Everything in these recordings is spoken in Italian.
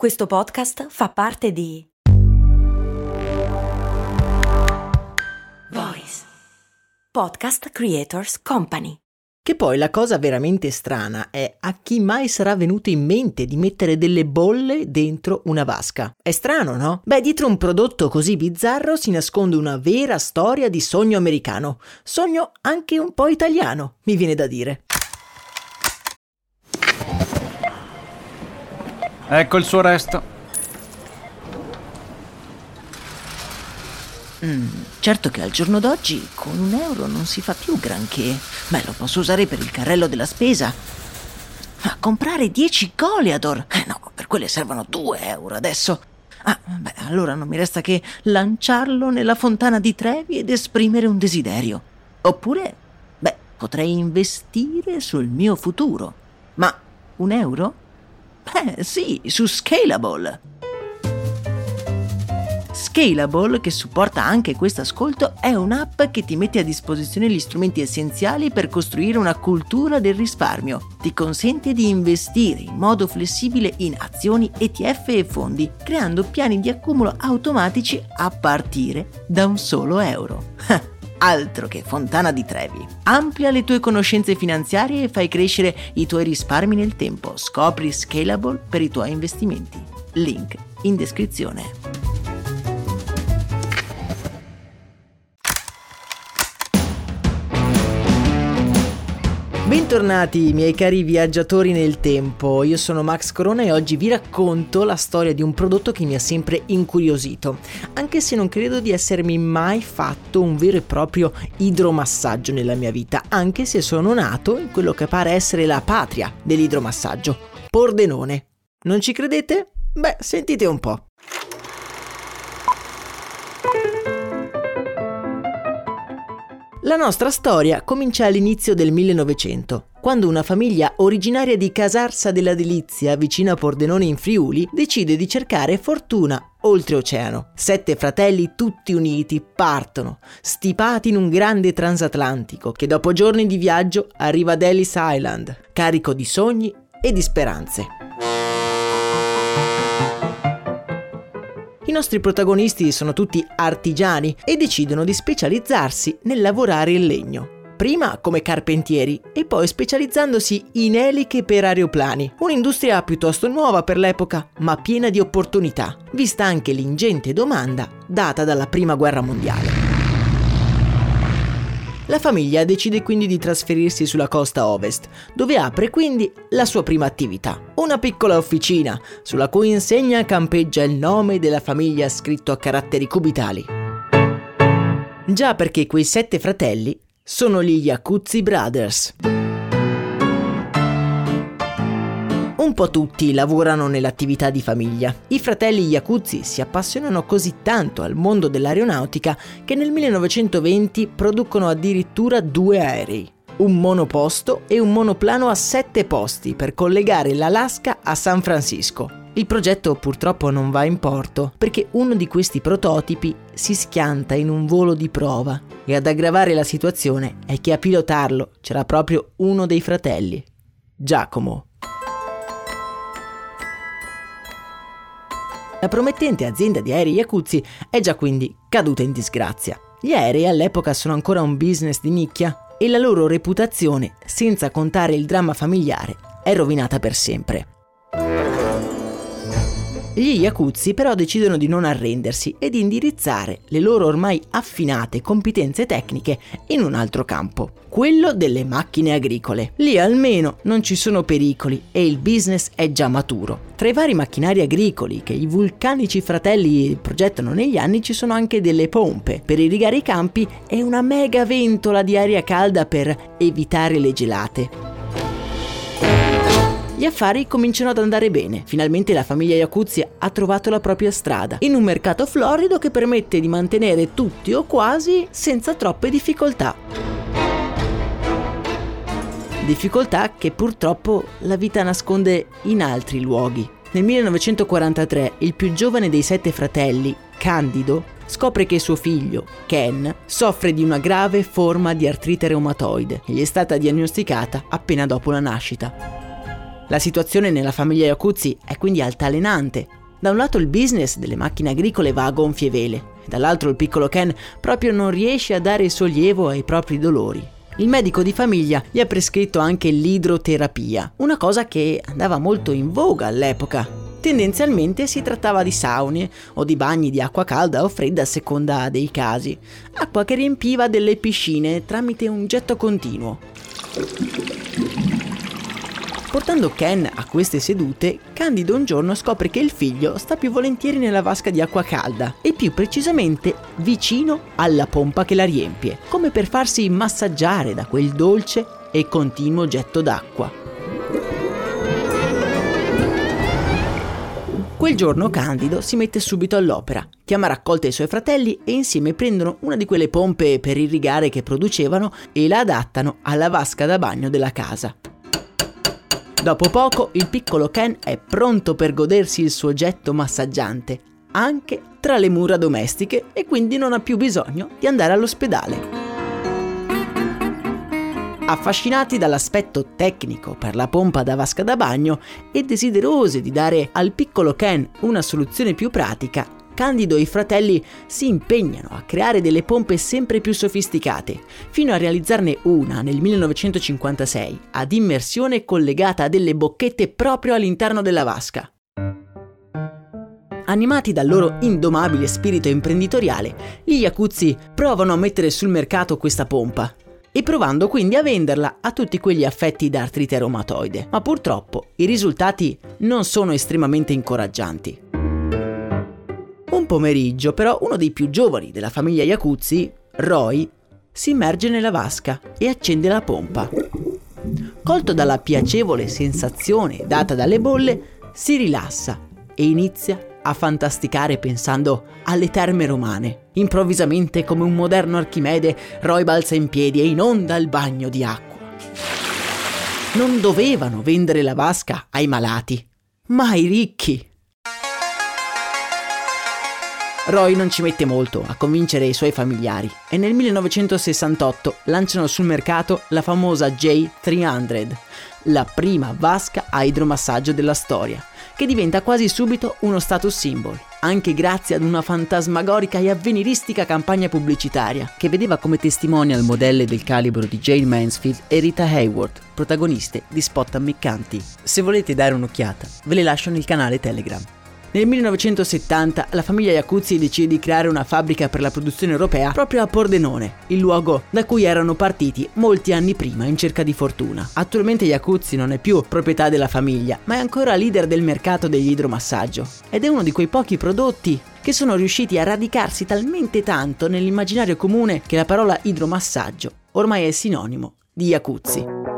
Questo podcast fa parte di Voice Podcast Creators Company. Che poi la cosa veramente strana è a chi mai sarà venuto in mente di mettere delle bolle dentro una vasca. È strano, no? Beh, dietro un prodotto così bizzarro si nasconde una vera storia di sogno americano. Sogno anche un po' italiano, mi viene da dire. Ecco il suo resto. Mm, certo che al giorno d'oggi con un euro non si fa più granché. Beh, lo posso usare per il carrello della spesa. Ma comprare 10 Goliador? Eh no, per quelle servono 2 euro adesso. Ah, beh, allora non mi resta che lanciarlo nella fontana di Trevi ed esprimere un desiderio. Oppure, beh, potrei investire sul mio futuro. Ma un euro? Eh sì, su Scalable. Scalable, che supporta anche questo ascolto, è un'app che ti mette a disposizione gli strumenti essenziali per costruire una cultura del risparmio. Ti consente di investire in modo flessibile in azioni, ETF e fondi, creando piani di accumulo automatici a partire da un solo euro. altro che Fontana di Trevi. Amplia le tue conoscenze finanziarie e fai crescere i tuoi risparmi nel tempo. Scopri Scalable per i tuoi investimenti. Link in descrizione. Bentornati miei cari viaggiatori nel tempo, io sono Max Corona e oggi vi racconto la storia di un prodotto che mi ha sempre incuriosito, anche se non credo di essermi mai fatto un vero e proprio idromassaggio nella mia vita, anche se sono nato in quello che pare essere la patria dell'idromassaggio, Pordenone. Non ci credete? Beh, sentite un po'. La nostra storia comincia all'inizio del 1900, quando una famiglia originaria di Casarsa della Delizia, vicino a Pordenone in Friuli, decide di cercare fortuna oltreoceano. Sette fratelli tutti uniti partono, stipati in un grande transatlantico che dopo giorni di viaggio arriva ad Ellis Island, carico di sogni e di speranze. I nostri protagonisti sono tutti artigiani e decidono di specializzarsi nel lavorare il legno prima come carpentieri e poi specializzandosi in eliche per aeroplani, un'industria piuttosto nuova per l'epoca, ma piena di opportunità, vista anche l'ingente domanda data dalla Prima Guerra Mondiale. La famiglia decide quindi di trasferirsi sulla costa ovest, dove apre quindi la sua prima attività, una piccola officina, sulla cui insegna campeggia il nome della famiglia scritto a caratteri cubitali. Già perché quei sette fratelli sono gli Yakuzzi Brothers. Un po' tutti lavorano nell'attività di famiglia. I fratelli Yakuzzi si appassionano così tanto al mondo dell'aeronautica che nel 1920 producono addirittura due aerei, un monoposto e un monoplano a sette posti per collegare l'Alaska a San Francisco. Il progetto purtroppo non va in porto perché uno di questi prototipi si schianta in un volo di prova e ad aggravare la situazione è che a pilotarlo c'era proprio uno dei fratelli, Giacomo. La promettente azienda di aerei Iacuzzi è già quindi caduta in disgrazia. Gli aerei all'epoca sono ancora un business di nicchia e la loro reputazione, senza contare il dramma familiare, è rovinata per sempre. Gli Yakuzzi però decidono di non arrendersi e di indirizzare le loro ormai affinate competenze tecniche in un altro campo, quello delle macchine agricole. Lì almeno non ci sono pericoli e il business è già maturo. Tra i vari macchinari agricoli che i vulcanici fratelli progettano negli anni ci sono anche delle pompe per irrigare i campi e una mega ventola di aria calda per evitare le gelate. Gli affari cominciano ad andare bene. Finalmente la famiglia Iacuzzi ha trovato la propria strada, in un mercato florido che permette di mantenere tutti o quasi senza troppe difficoltà. Difficoltà che purtroppo la vita nasconde in altri luoghi. Nel 1943 il più giovane dei sette fratelli, Candido, scopre che suo figlio, Ken, soffre di una grave forma di artrite reumatoide e gli è stata diagnosticata appena dopo la nascita. La situazione nella famiglia Iacuzzi è quindi altalenante. Da un lato il business delle macchine agricole va a gonfie vele, dall'altro il piccolo Ken proprio non riesce a dare sollievo ai propri dolori. Il medico di famiglia gli ha prescritto anche l'idroterapia, una cosa che andava molto in voga all'epoca. Tendenzialmente si trattava di saune o di bagni di acqua calda o fredda a seconda dei casi, acqua che riempiva delle piscine tramite un getto continuo. Portando Ken a queste sedute, Candido un giorno scopre che il figlio sta più volentieri nella vasca di acqua calda e più precisamente vicino alla pompa che la riempie, come per farsi massaggiare da quel dolce e continuo getto d'acqua. Quel giorno Candido si mette subito all'opera, chiama a raccolta i suoi fratelli e insieme prendono una di quelle pompe per irrigare che producevano e la adattano alla vasca da bagno della casa. Dopo poco il piccolo Ken è pronto per godersi il suo getto massaggiante, anche tra le mura domestiche e quindi non ha più bisogno di andare all'ospedale. Affascinati dall'aspetto tecnico per la pompa da vasca da bagno e desiderosi di dare al piccolo Ken una soluzione più pratica, Candido e i fratelli si impegnano a creare delle pompe sempre più sofisticate, fino a realizzarne una nel 1956, ad immersione collegata a delle bocchette proprio all'interno della vasca. Animati dal loro indomabile spirito imprenditoriale, gli Yakuzzi provano a mettere sul mercato questa pompa, e provando quindi a venderla a tutti quegli affetti da artrite reumatoide. Ma purtroppo i risultati non sono estremamente incoraggianti. Pomeriggio, però, uno dei più giovani della famiglia Iacuzzi, Roy, si immerge nella vasca e accende la pompa. Colto dalla piacevole sensazione data dalle bolle, si rilassa e inizia a fantasticare pensando alle terme romane. Improvvisamente, come un moderno Archimede, Roy balza in piedi e inonda il bagno di acqua. Non dovevano vendere la vasca ai malati, ma ai ricchi. Roy non ci mette molto a convincere i suoi familiari e nel 1968 lanciano sul mercato la famosa J300, la prima vasca a idromassaggio della storia, che diventa quasi subito uno status symbol, anche grazie ad una fantasmagorica e avveniristica campagna pubblicitaria che vedeva come testimonial modelle del calibro di Jane Mansfield e Rita Hayworth, protagoniste di spot ammiccanti. Se volete dare un'occhiata, ve le lascio nel canale Telegram. Nel 1970 la famiglia Iacuzzi decide di creare una fabbrica per la produzione europea proprio a Pordenone, il luogo da cui erano partiti molti anni prima in cerca di fortuna. Attualmente Iacuzzi non è più proprietà della famiglia, ma è ancora leader del mercato degli idromassaggio ed è uno di quei pochi prodotti che sono riusciti a radicarsi talmente tanto nell'immaginario comune che la parola idromassaggio ormai è sinonimo di Iacuzzi.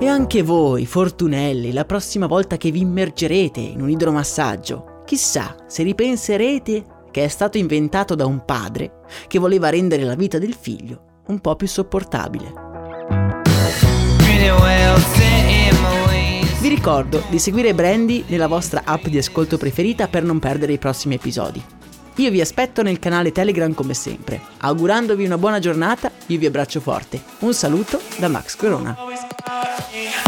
E anche voi, fortunelli, la prossima volta che vi immergerete in un idromassaggio, chissà se ripenserete che è stato inventato da un padre che voleva rendere la vita del figlio un po' più sopportabile. Vi ricordo di seguire Brandy nella vostra app di ascolto preferita per non perdere i prossimi episodi. Io vi aspetto nel canale Telegram come sempre. Augurandovi una buona giornata, io vi abbraccio forte. Un saluto da Max Corona. in.